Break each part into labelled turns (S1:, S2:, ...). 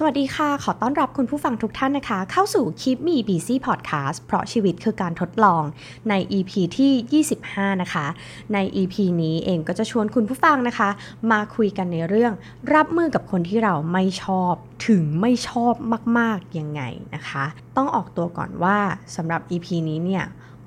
S1: สวัสดีค่ะ ขอต้อนรับคุณผู้ฟังทุกท่านนะคะ เข้าสู่ Keep Me Busy Podcast เพราะชีวิตคือการทดลองใน EP ที่ 25 นะคะ ใน EP นี้เองก็จะชวนคุณผู้ฟังนะคะ มาคุยกันในเรื่อง รับมือกับคนที่เราไม่ชอบถึงไม่ชอบมาก ๆ ยังไงนะคะ ต้องออกตัวก่อนว่าสำหรับ EP นี้เนี่ย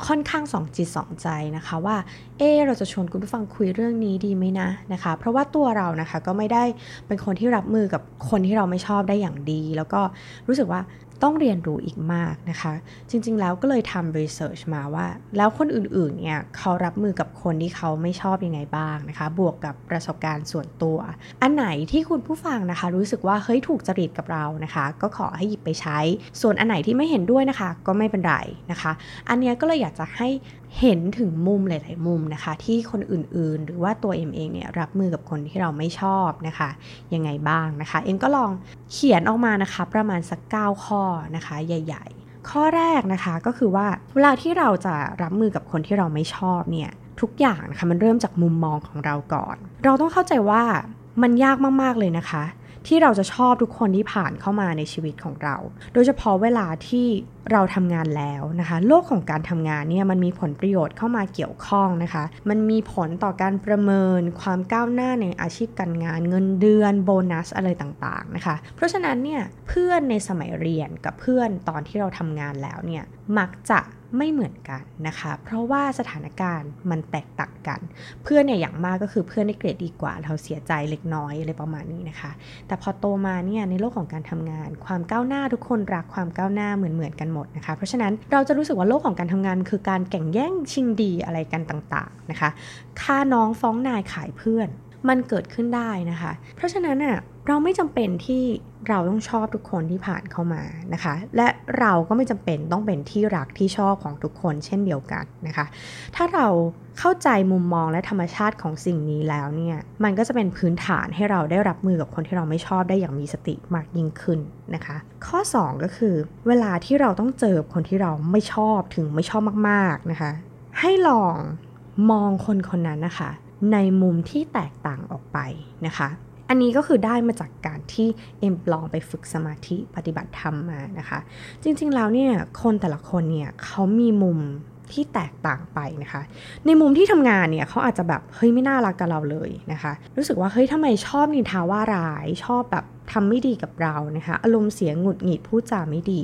S1: ค่อนข้างสองจิตสองใจนะคะว่าเออเราจะชวนคุณผู้ฟังคุยเรื่องนี้ดีไหมนะนะคะ เพราะว่าตัวเรานะคะก็ไม่ได้เป็นคนที่รับมือกับคนที่เราไม่ชอบได้อย่างดี แล้วก็รู้สึกว่า ต้องเรียนรู้อีกมากนะคะ จริงๆ แล้วก็เลยทำรีเสิร์ชมาว่า แล้วคนอื่นๆ เนี่ยเขารับมือกับคนที่เขาไม่ชอบยังไงบ้างนะคะ บวกกับประสบการณ์ส่วนตัว อันไหนที่คุณผู้ฟังนะคะ รู้สึกว่าเฮ้ยถูกจริตกับเรานะคะ ก็ขอให้หยิบไปใช้ ส่วนอันไหนที่ไม่เห็นด้วยนะคะ ก็ไม่เป็นไรนะคะ อันเนี้ยก็เลยอยากจะให้ เห็นถึงมุมหลาย ๆ มุมนะคะ ที่คนอื่นๆ หรือว่าตัวเอ็มเองเนี่ยรับมือกับคนที่เราไม่ชอบนะคะ ยังไงบ้างนะคะ เอ็มก็ลองเขียนออกมานะคะ ประมาณสัก 9 ข้อนะคะ ใหญ่ ๆ ข้อแรกนะคะก็คือว่าเวลาที่เราจะรับมือกับคนที่เราไม่ชอบเนี่ยทุกอย่างนะคะมันเริ่มจากมุมมองของเราก่อน เราต้องเข้าใจว่ามันยากมาก ๆ เลยนะคะ ที่เราจะชอบทุกคนที่ผ่านเข้ามาในชีวิตของเรา โดยเฉพาะเวลาที่เราทำงานแล้วนะคะ โลกของการทำงานเนี่ยมันมีผลประโยชน์เข้ามาเกี่ยวข้องนะคะ มันมีผลต่อการประเมินความก้าวหน้าในอาชีพการงาน เงินเดือนโบนัสอะไรต่างๆนะคะ เพราะฉะนั้นเนี่ยเพื่อนในสมัยเรียนกับเพื่อนตอนที่เราทำงานแล้วเนี่ยมักจะไม่เหมือนกันนะคะ เพราะว่าสถานการณ์มันแตกต่างกัน เพื่อนเนี่ยอย่างมากก็คือเพื่อนในเกรดดีกว่า เราเสียใจเล็กน้อยอะไรประมาณนี้นะคะ แต่พอโตมาเนี่ยในโลกของการทำงาน ความก้าวหน้าทุกคนรักความก้าวหน้าเหมือนเหมือนกันหมดนะคะ เพราะฉะนั้นเราจะรู้สึกว่าโลกของการทำงาน คือการแข่งแย่งชิงดีอะไรกันต่างๆนะคะ ค่าน้องฟ้องนายขายเพื่อนมันเกิดขึ้นได้นะคะ เพราะฉะนั้นอะ เราไม่จำเป็นที่เราต้องชอบทุกคนที่ผ่านเข้ามานะคะ และเราก็ไม่จำเป็นต้องเป็นที่รักที่ชอบของทุกคนเช่นเดียวกันนะคะ ถ้าเราเข้าใจมุมมองและธรรมชาติของสิ่งนี้แล้วเนี่ย มันก็จะเป็นพื้นฐานให้เราได้รับมือกับคนที่เราไม่ชอบได้อย่างมีสติมากยิ่งขึ้นนะคะ ข้อ 2 ก็คือ เวลาที่เราต้องเจอคนที่เราไม่ชอบถึงไม่ชอบมากๆนะคะ ให้ลองมองคนคนนั้นนะคะ ในมุมที่แตกต่างออกไปนะคะ อันนี้ก็คือได้มาจากการที่เอ็มลองไปฝึกสมาธิปฏิบัติธรรมมานะคะ จริงๆแล้วเนี่ยคนแต่ละคนเนี่ยเขามีมุมที่แตกต่างไปนะคะ ในมุมที่ทำงานเนี่ยเขาอาจจะแบบเฮ้ยไม่น่ารักกับเราเลยนะคะ รู้สึกว่าเฮ้ยทำไมชอบนินทาว่าร้ายชอบแบบทำไม่ดีกับเรานะคะ อารมณ์เสียงหงุดหงิดพูดจาไม่ดี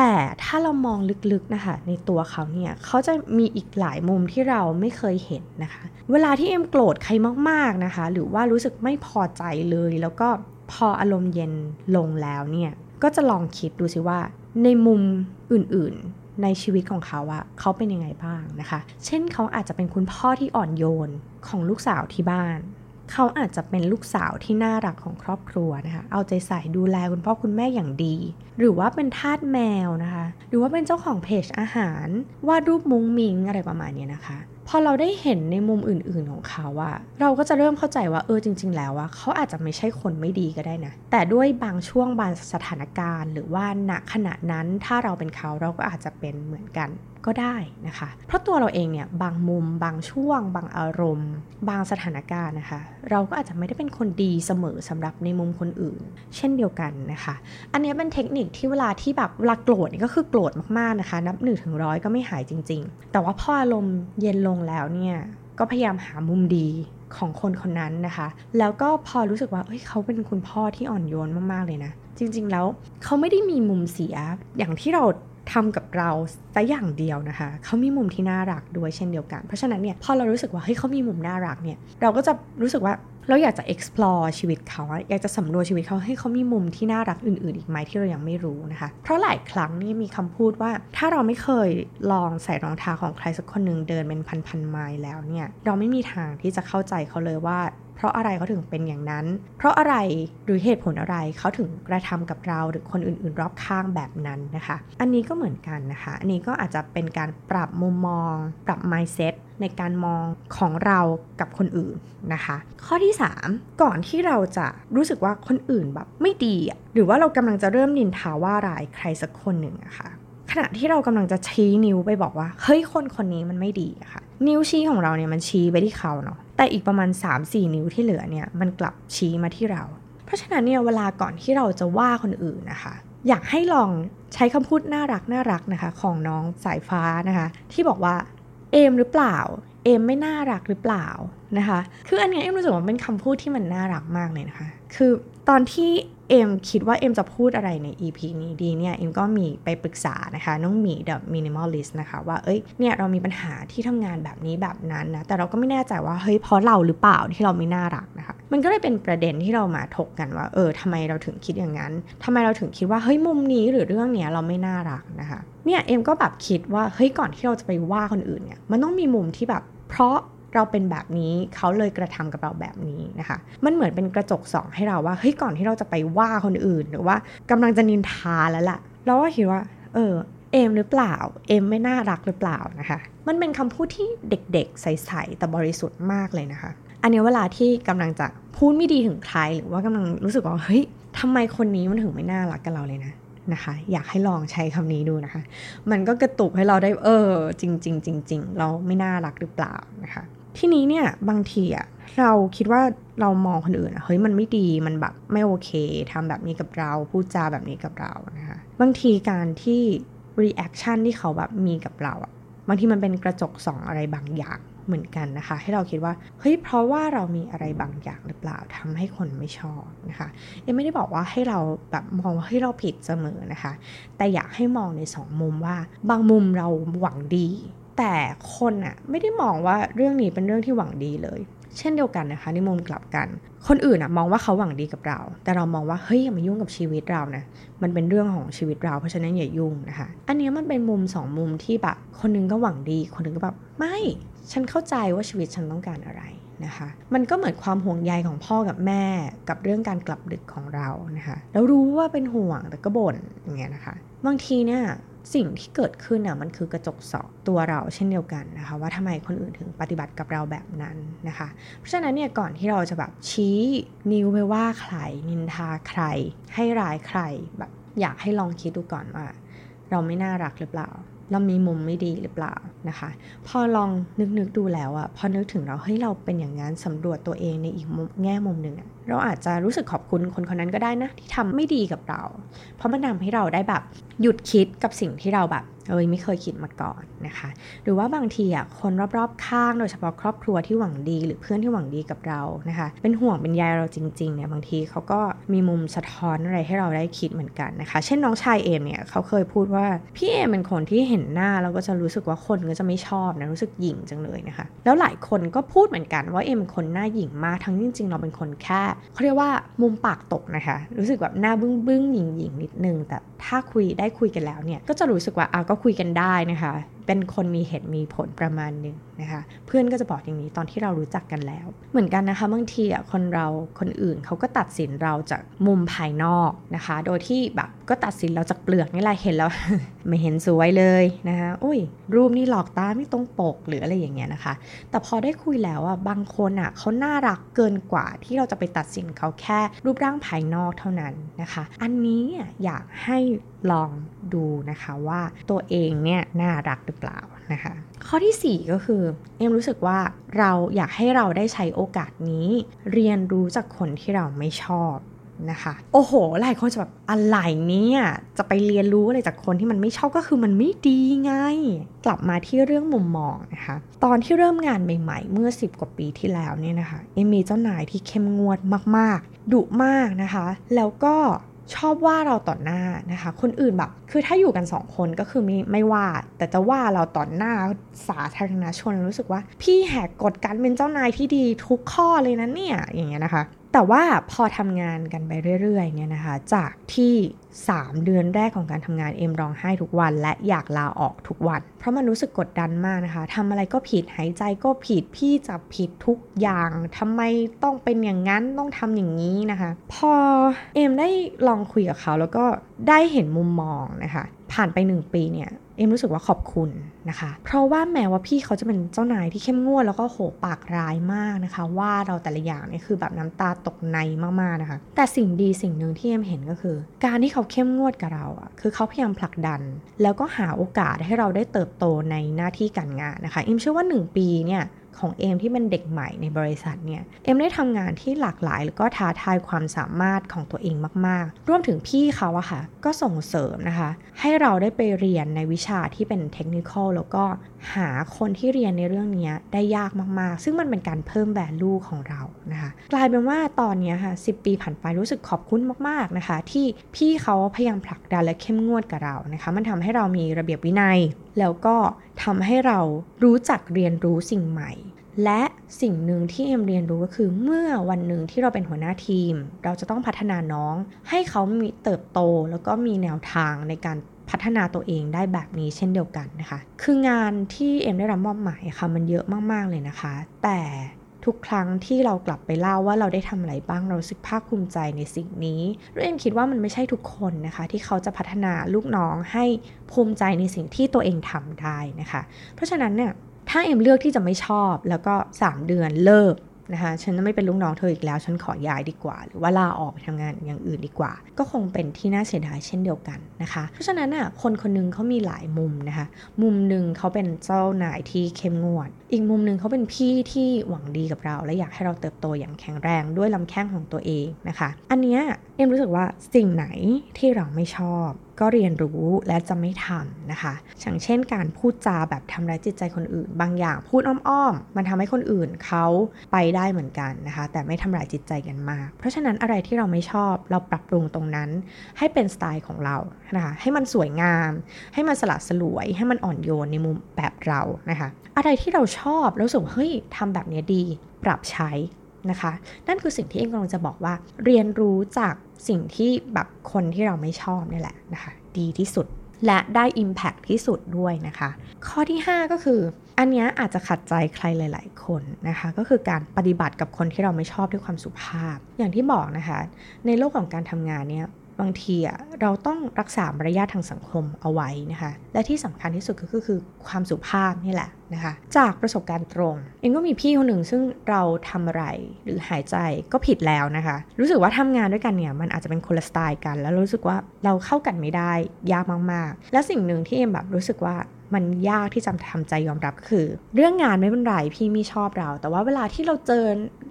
S1: แต่ถ้าเรามองลึกๆนะคะในตัวเขาเนี่ยเขาจะมีอีกหลายมุมที่เราไม่เคยเห็นนะคะ เวลาที่เอ็มโกรธใครมากๆนะคะ หรือว่ารู้สึกไม่พอใจเลย แล้วก็พออารมณ์เย็นลงแล้วเนี่ยก็จะลองคิดดูสิว่า ในมุมอื่นๆในชีวิตของเขาอะเขาเป็นยังไงบ้างนะคะ เช่นเขาอาจจะเป็นคุณพ่อที่อ่อนโยนของลูกสาวที่บ้าน เขาอาจจะเป็นลูกสาวที่น่ารักของครอบครัวนะคะ เอาใจใส่ดูแลคุณพ่อคุณแม่อย่างดี หรือว่าเป็นทาสแมวนะคะ หรือว่าเป็นเจ้าของเพจอาหารวาดรูปมุ้งมิงอะไรประมาณนี้นะคะ พอเราได้เห็นในมุมอื่นๆของเขาว่าเราก็จะเริ่มเข้าใจว่าเออจริง ๆ แล้วว่าเขาอาจจะไม่ใช่คนไม่ดีก็ได้นะ แต่ด้วยบางช่วงบางสถานการณ์ หรือว่าณขณะนั้นถ้าเราเป็นเขาเราก็อาจจะเป็นเหมือนกัน ก็ได้นะคะ เพราะตัวเราเองเนี่ยบางมุม บางช่วง บางอารมณ์ บางสถานการณ์นะคะ เราก็อาจจะไม่ได้เป็นคนดีเสมอสำหรับในมุมคนอื่น เช่นเดียวกันนะคะ อันนี้เป็นเทคนิคที่เวลาที่แบบเวลาโกรธนี่ก็คือโกรธมากๆนะคะ นับหนึ่งถึงร้อยก็ไม่หายจริง ๆ แต่ว่าพออารมณ์เย็นลงแล้วเนี่ยก็พยายามหามุมดีของคนคนนั้นนะคะ แล้วก็พอรู้สึกว่าเอ้ยเขาเป็นคุณพ่อที่อ่อนโยนมากๆเลยนะ จริง ๆ แล้วเขาไม่ได้มีมุมเสียอย่างที่เรา ทำกับเราแต่อย่างเดียวนะคะ เขามีมุมที่น่ารักด้วยเช่นเดียวกัน เพราะฉะนั้นเนี่ยพอเรารู้สึกว่าเฮ้ยเขามีมุมน่ารักเนี่ยเราก็จะรู้สึกว่าเราอยากจะ explore ชีวิตเขา อยากจะสำรวจชีวิตเขาให้เขามีมุมที่น่ารักอื่น ๆ อีกไหมที่เรายังไม่รู้นะคะ เพราะหลายครั้งนี่มีคำพูดว่า ถ้าเราไม่เคยลองใส่รองเท้าของใครสักคนหนึ่งเดินเป็นพันๆไมล์แล้วเนี่ย เราไม่มีทางที่จะเข้าใจเขาเลยว่า เพราะอะไรเขาถึงเป็นอย่างนั้น เพราะอะไรหรือเหตุผลอะไรเขาถึงกระทำกับเราหรือคนอื่น ๆ รอบข้างแบบนั้นนะคะ อันนี้ก็เหมือนกันนะคะ อันนี้ก็อาจจะเป็นการปรับมุมมอง ปรับ mindset ในการมองของเรากับคนอื่นนะคะ ข้อที่ 3 ก่อนที่เราจะรู้สึกว่าคนอื่นแบบไม่ดี หรือว่าเรากำลังจะเริ่มนินทาว่าร้ายใครสักคนหนึ่งอะคะ่ะขณะที่เรากำลังจะชี้นิ้วไปบอกว่า เฮ้ยคนคนนี้มันไม่ดีอะค่ะ นิ้วชี้ของเราเนี่ยมันชี้ไปที่เขาเนาะแต่อีกประมาณ 3-4 นิ้วที่เหลือเนี่ยมันกลับชี้มาที่เรา เพราะฉะนั้นเนี่ยเวลาก่อนที่เราจะว่าคนอื่นนะคะ อยากให้ลองใช้คำพูดน่ารักน่ารักนะคะ ของน้องสายฟ้านะคะ ที่บอกว่าเอ็มหรือเปล่า เอ็มไม่น่ารักหรือเปล่า นะคะ คืออันเนี้ยเอ็มรู้สึกว่าเป็นคำพูดที่มันน่ารักมากเลยนะคะ คือตอนที่เอ็มคิดว่าเอ็มจะพูดอะไรใน EP นี้ดีเนี่ย เอ็มก็มีไปปรึกษานะคะ น้องหมี The Minimalist นะคะ ว่า เอ้ย เนี่ย เรามีปัญหาที่ทำงานแบบนี้แบบนั้นนะ แต่เราก็ไม่แน่ใจว่า เฮ้ย เพราะเราหรือเปล่าที่เราไม่น่ารักนะคะ มันก็เลยเป็นประเด็นที่เรามาถกกันว่า เออทำไมเราถึงคิดอย่างนั้นทำไมเราถึงคิดว่า เฮ้ย มุมนี้หรือเรื่องเนี้ยเราไม่น่ารักนะคะ เนี่ย เอ็มก็แบบคิดว่า เฮ้ย ก่อนที่เราจะไปว่าคนอื่นเนี่ย มันต้องมีมุมที่แบบ เพราะ เราเป็นแบบนี้เขาเลยกระทำกับเราแบบนี้นะคะ มันเหมือนเป็นกระจกส่องให้เราว่าเฮ้ยก่อนที่เราจะไปว่าคนอื่น หรือว่ากำลังจะนินทาแล้วล่ะ เราก็คิดว่า เออเอมหรือเปล่า เอมไม่น่ารักหรือเปล่านะคะ มันเป็นคำพูดที่เด็กๆ ใสๆแต่บริสุทธิ์มากเลยนะคะ อันนี้เวลาที่กำลังจะพูดไม่ดีถึงใครหรือว่ากำลังรู้สึกว่าเฮ้ยทำไมคนนี้มันถึงไม่น่ารักกับเราเลยนะนะคะ อยากให้ลองใช้คำนี้ดูนะคะ มันก็กระตุกให้เราได้เออ จริงๆจริงๆเราไม่น่ารักหรือเปล่านะคะ ทีนี้เนี่ยบางทีอะเราคิดว่าเรามองคนอื่นอะเฮ้ยมันไม่ดีมันแบบไม่โอเคทำแบบนี้กับเราพูดจาแบบนี้กับเรานะคะบางทีการที่ reaction ที่เขาแบบมีกับเราอะบางทีมันเป็นกระจกสองอะไรบางอย่างเหมือนกันนะคะ ให้เราคิดว่าเฮ้ยเพราะว่าเรามีอะไรบางอย่างหรือเปล่าทำให้คนไม่ชอบนะคะเอ็มไม่ได้บอกว่าให้เราแบบมองว่าให้เราผิดเสมอนะคะ แต่อยากให้มองในสองมุมว่า บางมุมเราหวังดี แต่คนอะไม่ได้มองว่าเรื่องนี้เป็นเรื่องที่หวังดีเลย เช่นเดียวกันนะคะในมุมกลับกัน คนอื่นอะมองว่าเขาหวังดีกับเรา แต่เรามองว่าเฮ้ยอย่ามายุ่งกับชีวิตเรานะมันเป็นเรื่องของชีวิตเราเพราะฉะนั้นอย่ายุ่งนะคะ อันนี้มันเป็นมุมสองมุมที่แบบคนนึงก็หวังดี คนนึงก็แบบไม่ฉันเข้าใจว่าชีวิตฉันต้องการอะไรนะคะ มันก็เหมือนความห่วงใยของพ่อกับแม่กับเรื่องการกลับดึกของเรานะคะ แล้วรู้ว่าเป็นห่วงแต่ก็บ่นอย่างเงี้ยนะคะ บางทีเนี่ย สิ่งที่เกิดขึ้นอะมันคือกระจกสองตัวเราเช่นเดียวกันนะคะ ว่าทำไมคนอื่นถึงปฏิบัติกับเราแบบนั้นนะคะ เพราะฉะนั้นเนี่ยก่อนที่เราจะแบบชี้นิ้วไปว่าใครนินทาใคร ให้ร้ายใครแบบอยากให้ลองคิดดูก่อนว่า เราไม่น่ารักหรือเปล่า เรามีมุมไม่ดีหรือเปล่านะคะ พอลองนึกนึกดูแล้วอะพอนึกถึงเราเฮ้ยเราเป็นอย่างนั้นสำรวจตัวเองในอีกแง่มุมหนึ่งอะ เราอาจจะรู้สึกขอบคุณคนคนนั้นก็ได้นะ ที่ทำไม่ดีกับเรา เพราะมันทาให้เราได้แบบหยุดคิดกับสิ่งที่เราแบบเอ้ยไม่เคยคิดมาก่อนนะคะ หรือว่าบางทีอะคนรอบๆข้างโดยเฉพาะครอบครัวที่หวังดี หรือเพื่อนที่หวังดีกับเรานะคะ เป็นห่วงเป็นใยเราจริงๆเนี่ยบางทีเขาก็มีมุมสะท้อนอะไรให้เราได้คิดเหมือนกันนะคะ เช่นน้องชายเอมเนี่ยเขาเคยพูดว่าพี่เอมเป็นคนที่เห็นหน้าแล้วก็จะรู้สึกว่าคนก็จะไม่ชอบนะรู้สึกหยิ่งจังเลยนะคะ แล้วหลายคนก็พูดเหมือนกันว่าเอมเป็นคนหน้าหยิ่งมากทั้งจริงๆ เราเป็นคนแค่เขาเรียกว่ามุมปากตกนะคะ รู้สึกแบบหน้าบึ้งบึ้งหยิ่งหยิ่งนิดนึง แต่ถ้าคุยได้คุยกันแล้วเนี่ย ก็จะรู้สึกว่าอ่าก็คุยกันได้นะคะ เป็นคนมีเหตุมีผลประมาณหนึ่งนะคะเพื่อนก็จะบอกอย่างนี้ตอนที่เรารู้จักกันแล้ว เหมือนกันนะคะบางทีอะคนเราคนอื่นเขาก็ตัดสินเราจากมุมภายนอกนะคะ โดยที่แบบก็ตัดสินเราจากเปลือกนี่แหละเห็นแล้วไม่เห็นสวยเลยนะคะอุ้ย รูปนี่หลอกตาไม่ตรงปกหรืออะไรอย่างเงี้ยนะคะ แต่พอได้คุยแล้วอะบางคนอะเขาน่ารักเกินกว่าที่เราจะไปตัดสินเขาแค่รูปร่างภายนอกเท่านั้นนะคะ อันนี้อยากให้ลองดูนะคะว่าตัวเองเนี่ยน่ารักหรือเปล่านะคะ ข้อที่ 4 ก็คือ เอ็มรู้สึกว่าเราอยากให้เราได้ใช้โอกาสนี้ เรียนรู้จากคนที่เราไม่ชอบนะคะโอ้โห หลายคนจะแบบอะไรเนี่ยจะไปเรียนรู้อะไรจากคนที่มันไม่ชอบก็คือมันไม่ดีไง กลับมาที่เรื่องมุมมองนะคะ ตอนที่เริ่มงานใหม่ ๆ เมื่อ 10 กว่าปีที่แล้วเนี่ยนะคะ เอ็มมีเจ้านายที่เข้มงวดมากๆดุมากนะคะ แล้วก็ ชอบว่าเราต่อหน้านะคะ คนอื่นแบบคือถ้าอยู่กันสองคนก็คือไม่ไม่ว่า แต่จะว่าเราต่อหน้าสาธารณชนรู้สึกว่า พี่แหกกฎการเป็นเจ้านายที่ดีทุกข้อเลยนะเนี่ยอย่างเงี้ยนะคะ แต่ว่าพอทำงานกันไปเรื่อยๆเนี่ยนะคะจากที่ 3 เดือนแรกของการทำงานเอ็มร้องไห้ทุกวัน และอยากลาออกทุกวัน เพราะมันรู้สึกกดดันมากนะคะทำอะไรก็ผิดหายใจก็ผิดพี่จะผิดทุกอย่างทำไมต้องเป็นอย่างนั้นต้องทำอย่างนี้นะคะ พอเอ็มได้ลองคุยกับเขาแล้วก็ได้เห็นมุมมองนะคะ ผ่านไป 1 ปีเนี่ย เอ็มรู้สึกว่าขอบคุณนะคะ เพราะว่าแม้ว่าพี่เขาจะเป็นเจ้านายที่เข้มงวดแล้วก็โหปากร้ายมากนะคะ ว่าเราแต่ละอย่างเนี่ยคือแบบน้ำตาตกในมากๆนะคะ แต่สิ่งดีสิ่งหนึ่งที่เอ็มเห็นก็คือ การที่เขาเข้มงวดกับเราอะคือเขาพยายามผลักดัน แล้วก็หาโอกาสให้เราได้เติบโตในหน้าที่การงานนะคะเอ็มเชื่อว่า 1 ปีเนี่ย ของเอมที่เป็นเด็กใหม่ในบริษัทเนี่ยเอมได้ทำงานที่หลากหลายแล้วก็ท้าทายความสามารถของตัวเองมากๆ รวมถึงพี่เขาอะค่ะ ก็ส่งเสริมนะคะ ให้เราได้ไปเรียนในวิชาที่เป็นเทคนิคอลแล้วก็หาคนที่เรียนในเรื่องนี้ได้ยากมากๆ ซึ่งมันเป็นการเพิ่มแวลูของเรานะคะกลายเป็นว่าตอนนี้ค่ะ10 ปีผ่านไปรู้สึกขอบคุณมากๆนะคะ ที่พี่เขาพยายามผลักดันและเข้มงวดกับเรานะคะ มันทำให้เรามีระเบียบวินัย แล้วก็ทำให้เรารู้จักเรียนรู้สิ่งใหม่ และสิ่งหนึ่งที่เอ็มเรียนรู้ก็คือเมื่อวันหนึ่งที่เราเป็นหัวหน้าทีม เราจะต้องพัฒนาน้อง ให้เขามีเติบโตแล้วก็มีแนวทางในการพัฒนาตัวเองได้แบบนี้เช่นเดียวกันนะคะ คืองานที่เอ็มได้รับมอบหมายค่ะมันเยอะมากๆเลยนะคะ แต่ทุกครั้งที่เรากลับไปเล่าว่าเราได้ทำอะไรบ้างเราสึกภาคภูมิใจในสิ่งนี้ด้วยเอ็มคิดว่ามันไม่ใช่ทุกคนนะคะ ที่เขาจะพัฒนาลูกน้องให้ภูมิใจในสิ่งที่ตัวเองทำได้นะคะ เพราะฉะนั้นเนี่ย ถ้าเอ็มเลือกที่จะไม่ชอบแล้วก็ 3 เดือนเลิก นะคะฉันไม่เป็นลูกน้องเธออีกแล้ว ฉันขอย้ายดีกว่า หรือว่าลาออกไปทำงานอย่างอื่นดีกว่า ก็คงเป็นที่น่าเสียดายเช่นเดียวกันนะคะ เพราะฉะนั้นอะคนคนนึงเขามีหลายมุมนะคะ มุมหนึ่งเขาเป็นเจ้านายที่เข้มงวด อีกมุมหนึ่งเขาเป็นพี่ที่หวังดีกับเรา และอยากให้เราเติบโตอย่างแข็งแรงด้วยลำแข้งของตัวเองนะคะ อันเนี้ยเอ็มรู้สึกว่าสิ่งไหนที่เราไม่ชอบก็เรียนรู้และจะไม่ทำนะคะอย่างเช่นการพูดจาแบบทำร้ายจิตใจคนอื่น บางอย่างพูดอ้อมๆ มันทำให้คนอื่นเขาไปได้เหมือนกันนะคะ แต่ไม่ทำร้ายจิตใจกันมาก เพราะฉะนั้นอะไรที่เราไม่ชอบเราปรับปรุงตรงนั้น ให้เป็นสไตล์ของเรานะคะให้มันสวยงาม ให้มันสละสลวย ให้มันอ่อนโยนในมุมแบบเรานะคะ อะไรที่เราชอบแล้วรู้สึกเฮ้ยทำแบบนี้ดี ปรับใช้นะคะ นั่นคือสิ่งที่เองกำลังจะบอกว่า เรียนรู้จากสิ่งที่แบบคนที่เราไม่ชอบนี่แหละนะคะ ดีที่สุดและได้ Impact ที่สุดด้วยนะคะ ข้อที่ 5 ก็คือ อันนี้อาจจะขัดใจใครหลาย ๆ คนนะคะ ก็คือการปฏิบัติกับคนที่เราไม่ชอบด้วยความสุภาพ อย่างที่บอกนะคะ ในโลกของการทำงานเนี่ยบางทีอะเราต้องรักษามารยาททางสังคมเอาไว้นะคะ และที่สำคัญที่สุดก็คือคือความสุภาพนี่แหละนะคะ จากประสบการณ์ตรงเองก็มีพี่คนหนึ่งซึ่งเราทำอะไรหรือหายใจก็ผิดแล้วนะคะ รู้สึกว่าทำงานด้วยกันเนี่ยมันอาจจะเป็นคนละสไตล์กัน แล้วรู้สึกว่าเราเข้ากันไม่ได้ยากมาก ๆ และสิ่งหนึ่งที่เอ็มแบบรู้สึกว่า มันยากที่จะทำใจยอมรับคือ เรื่องงานไม่เป็นไรพี่ไม่ชอบเรา แต่ว่าเวลาที่เราเจอ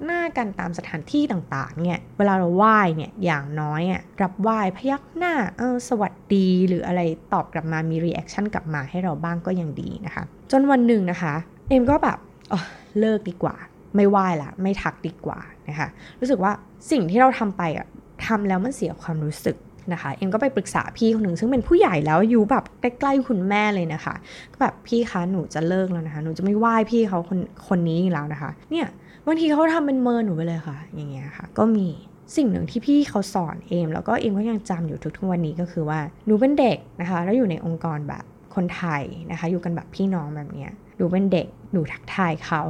S1: หน้ากันตามสถานที่ต่างๆ เนี่ย เวลาเราไหว้เนี่ยอย่างน้อยอะรับไหว้พยักหน้าเออสวัสดีหรืออะไรตอบกลับมามี reaction กลับมาให้เราบ้างก็ยังดีนะคะ จนวันหนึ่งนะคะ เอ็มก็แบบเออเลิกดีกว่า ไม่ไหว้ละไม่ทักดีกว่านะคะรู้สึกว่าสิ่งที่เราทำไปอะทำแล้วมันเสียความรู้สึก นะคะ เอ็มก็ไปปรึกษาพี่คนหนึ่งซึ่งเป็นผู้ใหญ่แล้วอยู่แบบใกล้ๆคุณแม่เลยนะคะ ก็แบบพี่คะหนูจะเลิกแล้วนะคะ หนูจะไม่ไหว้พี่เขาคนคนนี้แล้วนะคะ เนี่ยบางทีเขาทำเป็นเมินหนูไปเลยค่ะ อย่างเงี้ยค่ะ ก็มีสิ่งหนึ่งที่พี่เขาสอนเอมแล้วก็เอมก็ยังจำอยู่ทุกๆวันนี้ก็คือว่าหนูเป็นเด็กนะคะ แล้วอยู่ในองค์กรแบบคนไทยนะคะ อยู่กันแบบพี่น้องแบบเนี้ยหนูเป็นเด็กหนูทักทายเขา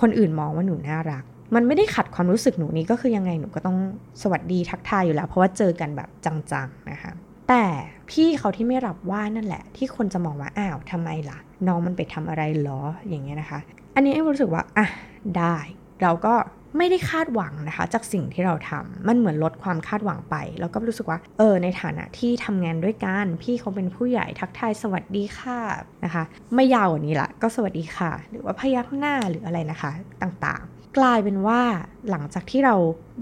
S1: คนอื่นมองว่าหนูน่ารัก มันไม่ได้ขัดความรู้สึกหนูนี้ก็คือยังไงหนูก็ต้องสวัสดีทักทายอยู่แล้ว เพราะว่าเจอกันแบบจังๆนะคะแต่พี่เขาที่ไม่รับว่านั่นแหละ ที่คนจะมองว่าอ้าวทำไมล่ะ น้องมันไปทำอะไรหรออย่างเงี้ยนะคะ อันนี้เอ็มรู้สึกว่าอะได้ เราก็ไม่ได้คาดหวังนะคะ จากสิ่งที่เราทำมันเหมือนลดความคาดหวังไป แล้วก็รู้สึกว่า เออ ในฐานะที่ทำงานด้วยกัน พี่เขาเป็นผู้ใหญ่ทักทายสวัสดีค่ะนะคะ ไม่ยาวกว่านี้ละก็สวัสดีค่ะ หรือว่าพยักหน้าหรืออะไรนะคะ ต่าง กลายเป็นว่าหลังจากที่เรา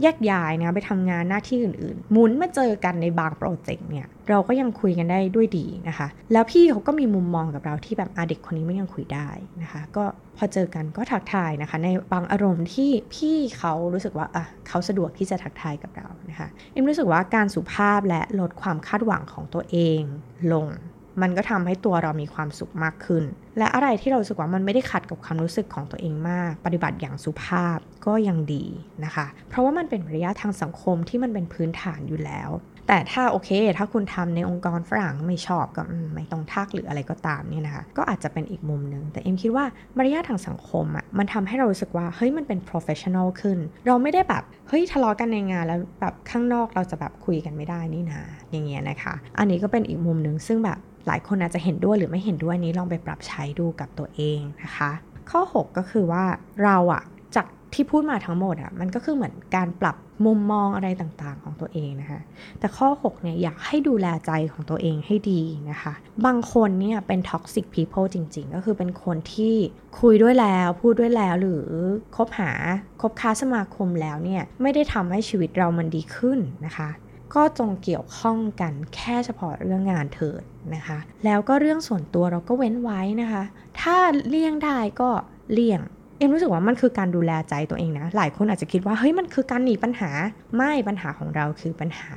S1: แยกย้ายนะไปทำงานหน้าที่อื่นๆหมุนมาเจอกันในบางโปรเจกต์เนี่ยเราก็ยังคุยกันได้ด้วยดีนะคะ แล้วพี่เขาก็มีมุมมองกับเราที่แบบอาเด็กคนนี้ไม่ยังคุยได้นะคะ ก็พอเจอกันก็ทักทายนะคะ ในบางอารมณ์ที่พี่เขารู้สึกว่าอะเขาสะดวกที่จะทักทายกับเรานะคะเอ็มรู้สึกว่าการสุภาพและลดความคาดหวังของตัวเองลง มันก็ทำให้ตัวเรามีความสุขมากขึ้น และอะไรที่เราสึกว่ามันไม่ได้ขัดกับความรู้สึกของตัวเองมาก ปฏิบัติอย่างสุภาพก็ยังดีนะคะ เพราะว่ามันเป็นมารยาททางสังคมที่มันเป็นพื้นฐานอยู่แล้ว แต่ถ้าโอเค ถ้าคุณทำในองค์กรฝรั่งไม่ชอบก็ไม่ต้องทักหรืออะไรก็ตามเนี่ยนะคะ ก็อาจจะเป็นอีกมุมหนึ่ง แต่เอ็มคิดว่ามารยาททางสังคมอะ่ะ มันทำให้เรารู้สึกว่า เฮ้ย มันเป็น professional ขึ้น เราไม่ได้แบบ เฮ้ย ทะเลาะกันในงานแล้วแบบข้างนอกเราจะแบบคุยกันไม่ได้นี่นะ อย่างเงี้ยนะคะ อันนี้ก็เป็นอีกมุมหนึ่งซึ่งแบบ หลายคนอาจจะเห็นด้วยหรือไม่เห็นด้วยนี้ลองไปปรับใช้ดูกับตัวเองนะคะ ข้อ 6 ก็คือว่าเราอะจากที่พูดมาทั้งหมดอะมันก็คือเหมือนการปรับมุมมองอะไรต่างๆของตัวเองนะคะ แต่ข้อ 6 เนี่ยอยากให้ดูแลใจของตัวเองให้ดีนะคะ บางคนเนี่ยเป็น toxic people จริงๆ ก็คือเป็นคนที่คุยด้วยแล้ว พูดด้วยแล้วหรือคบหาคบค้าสมาคมแล้วเนี่ย ไม่ได้ทำให้ชีวิตเรามันดีขึ้นนะคะ ก็จงเกี่ยวข้องกันแค่เฉพาะเรื่องงานเถิดนะคะ แล้วก็เรื่องส่วนตัวเราก็เว้นไว้นะคะ ถ้าเลี่ยงได้ก็เลี่ยง เอ็มรู้สึกว่ามันคือการดูแลใจตัวเองนะ หลายคนอาจจะคิดว่าเฮ้ยมันคือการหนีปัญหา ไม่ปัญหาของเราคือปัญหา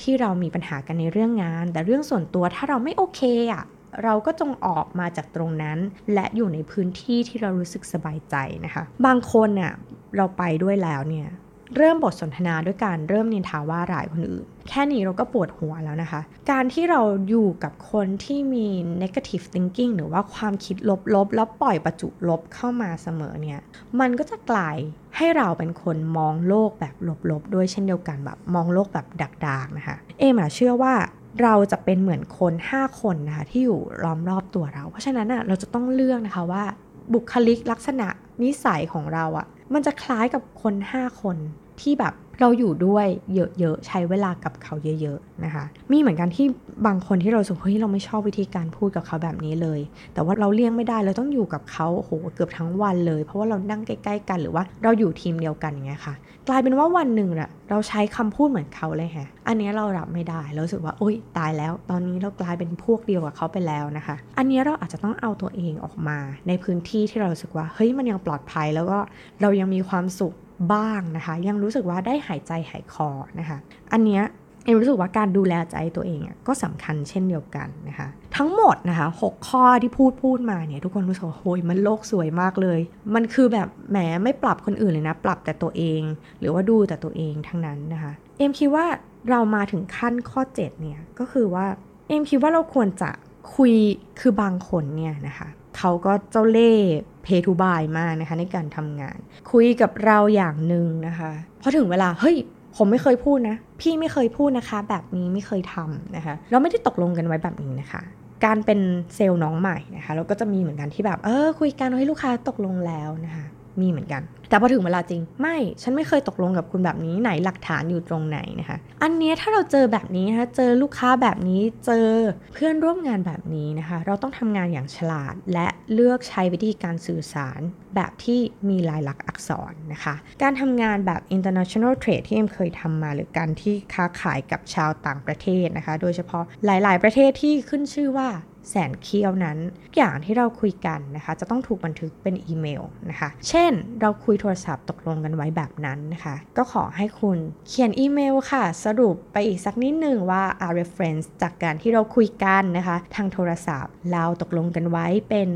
S1: ที่เรามีปัญหากันในเรื่องงาน แต่เรื่องส่วนตัวถ้าเราไม่โอเคอะเราก็จงออกมาจากตรงนั้น และอยู่ในพื้นที่ที่เรารู้สึกสบายใจนะคะ บางคนเนี่ยเราไปด้วยแล้วเนี่ย เริ่มบทสนทนาด้วยการเริ่มนินทาว่าร้ายคนอื่น แค่นี้เราก็ปวดหัวแล้วนะคะ การที่เราอยู่กับคนที่มี negative thinking หรือว่าความคิดลบๆ แล้วปล่อยประจุลบเข้ามาเสมอเนี่ย มันก็จะกลายให้เราเป็นคนมองโลกแบบลบๆ ด้วยเช่นเดียวกันแบบมองโลกแบบดักๆนะคะ เอมเชื่อว่าเราจะเป็นเหมือนคน 5 คนนะคะที่อยู่ล้อมรอบตัวเรา เพราะฉะนั้นอะเราจะต้องเลือกนะคะว่า บุคลิกลักษณะนิสัยของเราอะ่ะมันจะคล้ายกับคน 5 คน ที่แบบเราอยู่ด้วยเยอะๆใช้เวลากับเขาเยอะๆนะคะ มีเหมือนกันที่บางคนที่เราสุเฮ้ยเราไม่ชอบวิธีการพูดกับเขาแบบนี้เลย แต่ว่าเราเลี่ยงไม่ได้เราต้องอยู่กับเขาโหเกือบทั้งวันเลย เพราะว่าเรานั่งใกล้ ๆ กันหรือว่าเราอยู่ทีมเดียวกันอย่างเงี้ยค่ะ กลายเป็นว่าวันหนึ่งอะเราใช้คำพูดเหมือนเขาเลยฮะอันนี้เรารับไม่ได้เราสึกว่าโอ๊ยตายแล้ว ตอนนี้เรากลายเป็นพวกเดียวกับเขาไปแล้วนะคะ อันนี้เราอาจจะต้องเอาตัวเองออกมา ในพื้นที่ที่เราสึกว่าเฮ้ยมันยังปลอดภัยแล้วก็เรายังมีความสุข บ้างนะคะ ยังรู้สึกว่าได้หายใจหายคอนะคะ อันเนี้ยเอ็มรู้สึกว่าการดูแลใจตัวเองก็สำคัญเช่นเดียวกันนะคะ ทั้งหมดนะคะหข้อที่พูดพูดมาเนี่ยทุกคนรู้สึกว่าโหยมันโลกสวยมากเลย มันคือแบบแหมไม่ปรับคนอื่นเลยนะ ปรับแต่ตัวเอง หรือว่าดูแต่ตัวเองทั้งนั้นนะคะ เอ็มคิดว่าเรามาถึงขั้นข้อ 7 เนี่ยก็คือว่าเอ็มคิดว่าเราควรจะคุยคือบางคนเนี่ยนะคะ เขาก็เจ้าเล่เพทูบายมากนะคะในการทำงาน คุยกับเราอย่างหนึ่งนะคะพอถึงเวลาเฮ้ยผมไม่เคยพูดนะ พี่ไม่เคยพูดนะคะ แบบนี้ไม่เคยทำนะคะ เราไม่ได้ตกลงกันไว้แบบนี้นะคะ การเป็นเซลล์น้องใหม่นะคะ เราก็จะมีเหมือนกันที่แบบ เออ คุยกันให้ลูกค้าตกลงแล้วนะคะ มีเหมือนกัน แต่พอถึงเวลาจริง ไม่ ฉันไม่เคยตกลงกับคุณแบบนี้ไหนหลักฐานอยู่ตรงไหนนะคะ อันนี้ถ้าเราเจอแบบนี้นะคะเจอลูกค้าแบบนี้เจอเพื่อนร่วมงานแบบนี้นะคะ เราต้องทำงานอย่างฉลาด และเลือกใช้วิธีการสื่อสารแบบที่มีลายลักษณ์อักษรนะคะ การทำงานแบบ international trade ที่เอ็มเคยทำมาหรือการที่ค้าขายกับชาวต่างประเทศนะคะ โดยเฉพาะหลาย ๆ ประเทศที่ขึ้นชื่อว่า แสนเคี้ยวนั้นอย่างที่เราคุยกันนะคะจะต้องถูกบันทึกเป็นอีเมลนะคะ เช่น เราคุยโทรศัพท์ตกลงกันไว้แบบนั้นนะคะ ก็ขอให้คุณเขียนอีเมลค่ะ สรุปไปอีกสักนิดหนึ่งว่า a reference จากการที่เราคุยกันนะคะ ทางโทรศัพท์เราตกลงกันไว้เป็น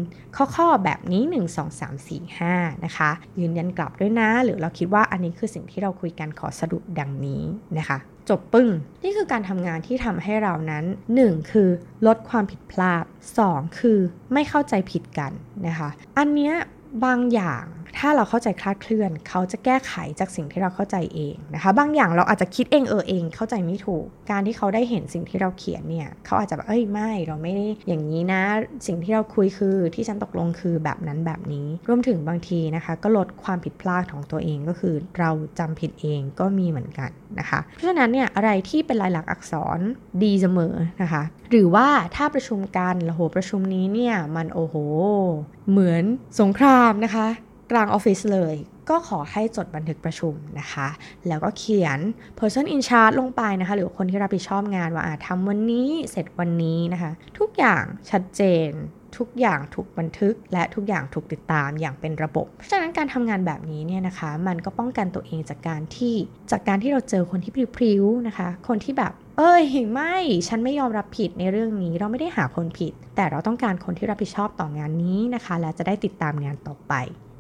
S1: ข้อๆแบบนี้ 1 2 3 4 5 นะคะ ยืนยันกลับด้วยนะ หรือเราคิดว่าอันนี้คือสิ่งที่เราคุยกันขอสรุปดังนี้นะคะ จบปึ้ง นี่คือการทำงานที่ทำให้เรานั้น 1. คือลดความผิดพลาด 2. คือไม่เข้าใจผิดกันนะคะ อันเนี้ย บางอย่างถ้าเราเข้าใจคลาดเคลื่อน เขาจะแก้ไขจากสิ่งที่เราเข้าใจเองนะคะ บางอย่างเราอาจจะคิดเองเออเอง เข้าใจไม่ถูก การที่เขาได้เห็นสิ่งที่เราเขียนเนี่ย เขาอาจจะแบบเอ้ยไม่เราไม่ได้อย่างนี้นะ สิ่งที่เราคุยคือที่ฉันตกลงคือแบบนั้นแบบนี้ รวมถึงบางทีนะคะ ก็ลดความผิดพลาดของตัวเองก็คือเราจำผิดเองก็มีเหมือนกันนะคะ เพราะฉะนั้นเนี่ยอะไรที่เป็นลายลักษณ์อักษรดีเสมอนะคะ หรือว่าถ้าประชุมกันโอ้โหประชุมนี้เนี่ยมันโอ้โห เหมือนสงครามามนะคะ กลางออฟฟิศเลย ก็ขอให้จดบันทึกประชุมนะคะ แล้วก็เขียน person in charge ลงไปนะคะ หรือคนที่รับผิดชอบงานว่าทำวันนี้เสร็จวันนี้นะคะ ทุกอย่างชัดเจนทุกอย่างถูกบันทึกและทุกอย่างถูกติดตามอย่างเป็นระบบ เพราะฉะนั้นการทำงานแบบนี้เนี่ยนะคะ มันก็ป้องกันตัวเองจากการที่จากการที่เราเจอคนที่พริ้วๆนะคะ คนที่แบบ เอ้ยไม่ ฉันไม่ยอมรับผิดในเรื่องนี้ เราไม่ได้หาคนผิด แต่เราต้องการคนที่รับผิดชอบต่องานนี้นะคะ และจะได้ติดตามงานต่อไป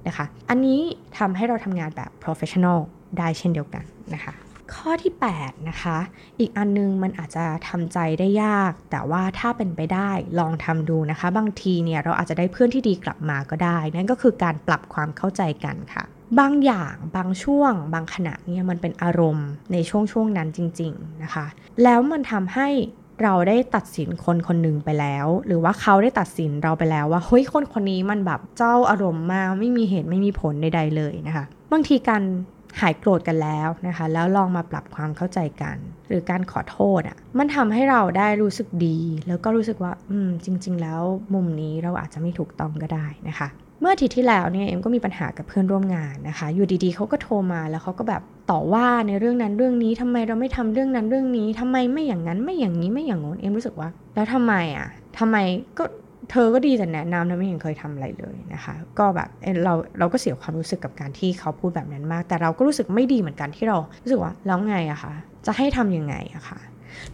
S1: นะคะ อันนี้ทำให้เราทำงานแบบ professional ได้เช่นเดียวกันนะคะ ข้อที่8นะคะอีกอันนึงมันอาจจะทำใจได้ยาก แต่ว่าถ้าเป็นไปได้ลองทำดูนะคะ บางทีเนี่ยเราอาจจะได้เพื่อนที่ดีกลับมาก็ได้ นั่นก็คือการปรับความเข้าใจกันค่ะบางอย่างบางช่วง บางขณะเนี่ยมันเป็นอารมณ์ในช่วงช่วงนั้นจริง ๆนะคะ แล้วมันทำให้เราได้ตัดสินคนคนหนึ่งไปแล้ว หรือว่าเขาได้ตัดสินเราไปแล้วว่าเฮ้ยคนคนนี้มันแบบเจ้าอารมณ์มากไม่มีเหตุไม่มีผลใดๆเลยนะคะ บางทีการ หายโกรธกันแล้วนะคะ แล้วลองมาปรับความเข้าใจกัน หรือการขอโทษอะ่ะ มันทำให้เราได้รู้สึกดี แล้วก็รู้สึกว่า อืม จริง ๆ แล้วมุมนี้เราอาจจะไม่ถูกต้องก็ได้นะคะ เมื่ออาทิตย์ที่แล้วเนี่ยเอ็มก็มีปัญหากับเพื่อนร่วมงานนะคะ อยู่ดีๆเขาก็โทรมาแล้วเขาก็แบบต่อว่าในเรื่องนั้นเรื่องนี้ทำไมเราไม่ทำเรื่องนั้นเรื่องนี้ทำไมไม่อย่างนั้นไม่อย่างนี้ไม่อย่างโน้นเอ็มรู้สึกว่า แล้วทำไมอะทำไมก็ เธอก็ดีแต่แนะนำนะไม่เห็นเคยทำอะไรเลยนะคะ ก็แบบเราเราก็เสียความรู้สึกกับการที่เขาพูดแบบนั้นมาก แต่เราก็รู้สึกไม่ดีเหมือนกันที่เรารู้สึกว่าแล้วไงอะคะ จะให้ทํำยังไงอะคะ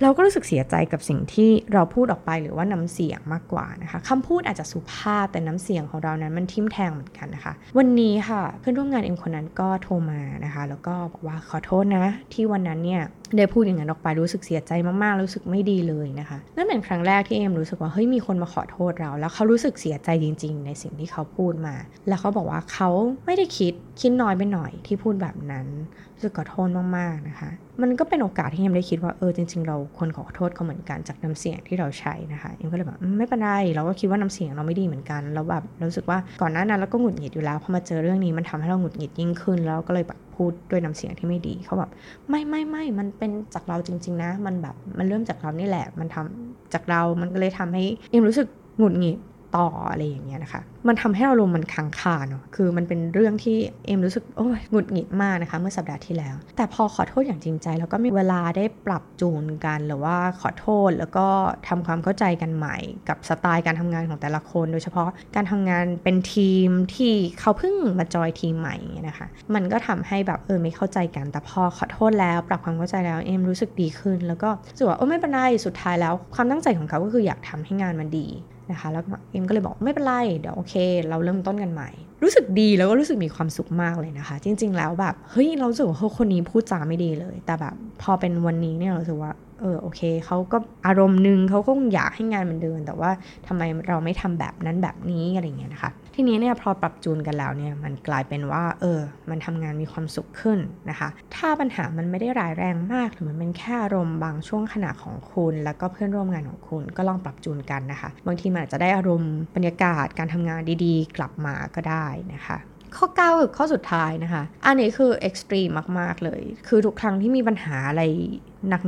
S1: เราก็รู้สึกเสียใจกับสิ่งที่เราพูดออกไปหรือว่าน้ำเสียงมากกว่านะคะคำพูดอาจจะสุภาพแต่น้ำเสียงของเรานั้นมันทิ่มแทงเหมือนกันนะคะ วันนี้ค่ะเพื่อนร่วมงานเอ็มคนนั้นก็โทรมานะคะ แล้วก็บอกว่าขอโทษนะ ที่วันนั้นเนี่ย ได้พูดอย่างนั้นออกไปรู้สึกเสียใจมากๆ รู้สึกไม่ดีเลยนะคะนั่นเป็นครั้งแรกที่เอ็มรู้สึกว่าเฮ้ยมีคนมาขอโทษเรา แล้วเขารู้สึกเสียใจจริง ๆ ในสิ่งที่เขาพูดมา แล้วเขาบอกว่าเขาไม่ได้คิดคิดน้อยไปหน่อยที่พูดแบบนั้นรู้สึกขอโทษมากๆนะคะ มันก็เป็นโอกาสที่เอ็มได้คิดว่าเออจริง ๆ เราควรขอโทษเขาเหมือนกันจากน้ำเสียงที่เราใช้นะคะเอ็มก็เลยแบบไม่เป็นไรเราก็คิดว่าน้ำเสียงเราไม่ดีเหมือนกันแล้วแบบรู้สึกว่าก่อนหน้านั้นเราก็หงุดหงิดอยู่แล้วพอมาเจอเรื่องนี้มันทำให้เราหงุดหงิดยิ่งขึ้นแล้วก็เลยแบบพูดด้วยน้ำเสียงที่ไม่ดีเขาแบบไม่ไม่ไม่มันเป็นจากเราจริง ๆ นะ มันแบบมันเริ่มจากเรานี่แหละ มันทำจากเรา มันก็เลยทำให้เอ็มรู้สึกหงุดหงิด ต่ออะไรอย่างเงี้ยนะคะ มันทำให้เราลมมันค้างคาเนาะคือมันเป็นเรื่องที่เอ็มรู้สึกโอ้ยหงุดหงิดมากนะคะ เมื่อสัปดาห์ที่แล้ว แต่พอขอโทษอย่างจริงใจ แล้วก็มีเวลาได้ปรับจูนกันหรือว่าขอโทษแล้วก็ทำความเข้าใจกันใหม่ กับสไตล์การทำงานของแต่ละคน โดยเฉพาะการทำงานเป็นทีมที่เขาเพิ่งมาจอยทีมใหม่นะคะ มันก็ทำให้แบบเออไม่เข้าใจกัน แต่พอขอโทษแล้ว ปรับความเข้าใจแล้วเอ็มรู้สึกดีขึ้น แล้วก็รู้สึกว่าโอ้ไม่เป็นไรสุดท้ายแล้ว ความตั้งใจของเขาก็คืออยากทำให้งานมันดี นะคะแล้วเอ็มก็เลยบอกไม่เป็นไรเดี๋ยวโอเค เราเริ่มต้นกันใหม่ รู้สึกดีแล้วก็รู้สึกมีความสุขมากเลยนะคะ จริง ๆ แล้วแบบเฮ้ยเราสึกว่าคนนี้พูดจาไม่ดีเลย แต่แบบพอเป็นวันนี้เนี่ยเราสึกว่าเออโอเคเขาก็อารมณ์นึงเขาก็อยากให้งานมันเดิน แต่ว่าทำไมเราไม่ทำแบบนั้นแบบนี้อะไรเงี้ยนะคะ ทีนี้เนี่ยพอปรับจูนกันแล้วเนี่ยมันกลายเป็นว่า เออ มันทำงานมีความสุขขึ้นนะคะ ถ้าปัญหามันไม่ได้ร้ายแรงมากหรือมันเป็นแค่อารมณ์บางช่วงขณะของคุณ แล้วก็เพื่อนร่วมงานของคุณก็ลองปรับจูนกันนะคะ บางทีมันอาจจะได้อารมณ์บรรยากาศการทำงานดีๆ กลับมาก็ได้นะคะ ข้อ 9 คือข้อสุดท้ายนะคะ อันนี้คือเอ็กซ์ตรีมมาก ๆ เลย คือทุกครั้งที่มีปัญหาอะไร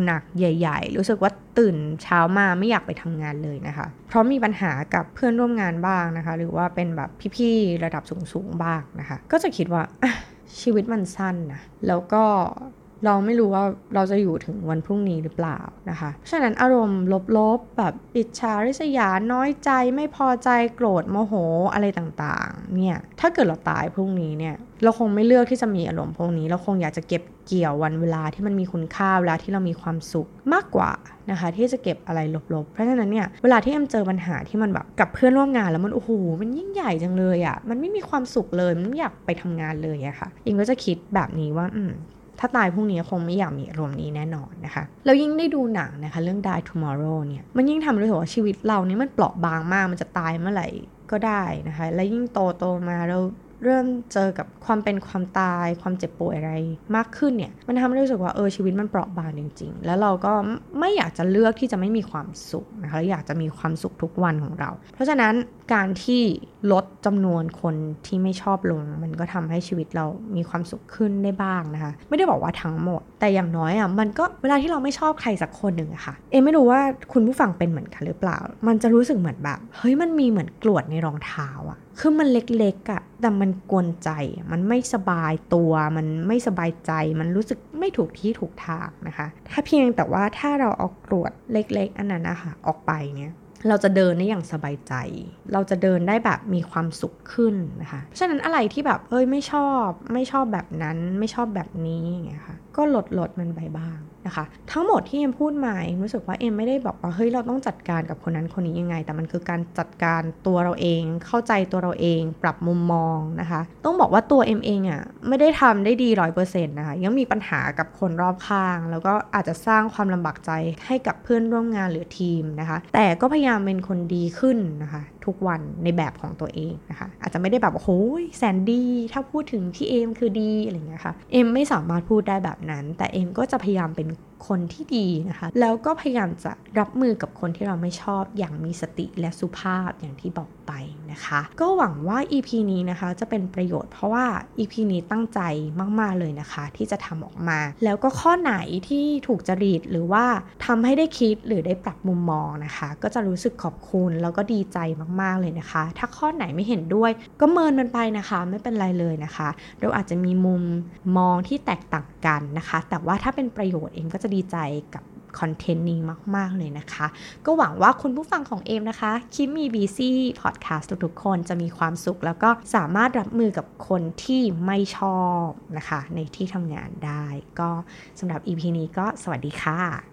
S1: หนัก ๆ ใหญ่ ๆ รู้สึกว่าตื่นเช้ามาไม่อยากไปทำงานเลยนะคะ เพราะมีปัญหากับเพื่อนร่วมงานบ้างนะคะ หรือว่าเป็นแบบพี่ ๆ ระดับสูง ๆ บ้างนะคะ ก็จะคิดว่าชีวิตมันสั้นนะ แล้วก็ เราไม่รู้ว่าเราจะอยู่ถึงวันพรุ่งนี้หรือเปล่านะคะฉะนั้นอารมณ์ลบๆแบบอิจฉาริษยา น้อยใจไม่พอใจโกรธโมโหอะไรต่างๆ เนี่ย ถ้าเกิดเราตายพรุ่งนี้เนี่ย เราคงไม่เลือกที่จะมีอารมณ์พวกนี้ เราคงอยากจะเก็บเกี่ยววันเวลาที่มันมีคุณค่าเวลาที่เรามีความสุขมากกว่านะคะ ที่จะเก็บอะไรลบๆ เพราะฉะนั้นเนี่ย เวลาที่เอ็มเจอปัญหาที่มันแบบกับเพื่อนร่วมงานแล้วมันโอ้โหมันยิ่งใหญ่จังเลยอะ่ะมันไม่มีความสุขเลยมันไม่อยากไปทำงานเลยอะค่ะอิงก็จะคิดแบบนี้ว่าอืม ถ้าตายพรุ่งนี้คงไม่อยากมีอารมณ์นี้แน่นอนนะคะ แล้วยิ่งได้ดูหนังนะคะเรื่อง Die Tomorrow เนี่ย มันยิ่งทำให้รู้สึกว่าชีวิตเรานี่มันเปราะบางมาก มันจะตายเมื่อไหร่ก็ได้นะคะ และยิ่งโตโตมาเราเริ่มเจอกับความเป็นความตาย ความเจ็บป่วยอะไรมากขึ้นเนี่ย มันทำให้รู้สึกว่าเออชีวิตมันเปราะบางจริง ๆ แล้วเราก็ไม่อยากจะเลือกที่จะไม่มีความสุขนะคะอยากจะมีความสุขทุกวันของเรา เพราะฉะนั้น การที่ลดจำนวนคนที่ไม่ชอบลง มันก็ทำให้ชีวิตเรามีความสุขขึ้นได้บ้างนะคะ ไม่ได้บอกว่าทั้งหมด แต่อย่างน้อยอะมันก็เวลาที่เราไม่ชอบใครสักคนหนึ่งอะค่ะ เอไม่รู้ว่าคุณผู้ฟังเป็นเหมือนกันหรือเปล่า มันจะรู้สึกเหมือนแบบเฮ้ยมันมีเหมือนกลวดในรองเท้าอะคือมันเล็กๆอะแต่มันกวนใจ มันไม่สบายตัว มันไม่สบายใจ มันรู้สึกไม่ถูกที่ถูกทางนะคะ ถ้าเพียงแต่ว่าถ้าเราเอากรวดเล็ก ๆ อันนั้นนะคะออกไปเนี่ย เราจะเดินได้อย่างสบายใจ เราจะเดินได้แบบมีความสุขขึ้นนะคะ เพราะฉะนั้นอะไรที่แบบเอ้ยไม่ชอบ ไม่ชอบแบบนั้น ไม่ชอบแบบนี้อย่างเงี้ยค่ะ ก็ลดลดมันไปบ้าง นะคะทั้งหมดที่เอ็มพูดมาเอ็มรู้สึกว่าเอ็มไม่ได้บอกว่าเฮ้ยเราต้องจัดการกับคนนั้นคนนี้ยังไง แต่มันคือการจัดการตัวเราเอง เข้าใจตัวเราเอง ปรับมุมมองนะคะ ต้องบอกว่าตัวเอ็มเองอะ่ะไม่ได้ทำได้ดีร้อยเปอร์เซ็นต์นะคะยังมีปัญหากับคนรอบข้าง แล้วก็อาจจะสร้างความลำบากใจให้กับเพื่อนร่วมงานหรือทีมนะคะ แต่ก็พยายามเป็นคนดีขึ้นนะคะทุกวันในแบบของตัวเองนะคะ อาจจะไม่ได้แบบโอ้ยแสนดีถ้าพูดถึงที่เอมคือดีอะไรเงี้ยค่ะเอมไม่สามารถพูดได้แบบนั้น แต่เอมก็จะพยายามเป็นคนที่ดีนะคะ แล้วก็พยายามจะรับมือกับคนที่เราไม่ชอบอย่างมีสติและสุภาพอย่างที่บอกไป นะคะ ก็หวังว่า EP นี้นะคะจะเป็นประโยชน์เพราะว่า EP นี้ตั้งใจมากๆเลยนะคะ ที่จะทำออกมา แล้วก็ข้อไหนที่ถูกจริตหรือว่าทำให้ได้คิดหรือได้ปรับมุมมองนะคะ ก็จะรู้สึกขอบคุณแล้วก็ดีใจมากๆเลยนะคะ ถ้าข้อไหนไม่เห็นด้วย ก็เมินมันไปนะคะ ไม่เป็นไรเลยนะคะ เราอาจจะมีมุมมองที่แตกต่างกันนะคะ แต่ว่าถ้าเป็นประโยชน์เองก็จะดีใจกับ คอนเทนต์นี้มาก ๆ เลยนะคะ ก็หวังว่าคุณผู้ฟังของเอมนะคะ คิมมีบีซี่พอดแคสต์ทุกๆ คนจะมีความสุข แล้วก็สามารถรับมือกับคนที่ไม่ชอบนะคะ ในที่ทำงานได้ ก็สำหรับ EP นี้ก็สวัสดีค่ะ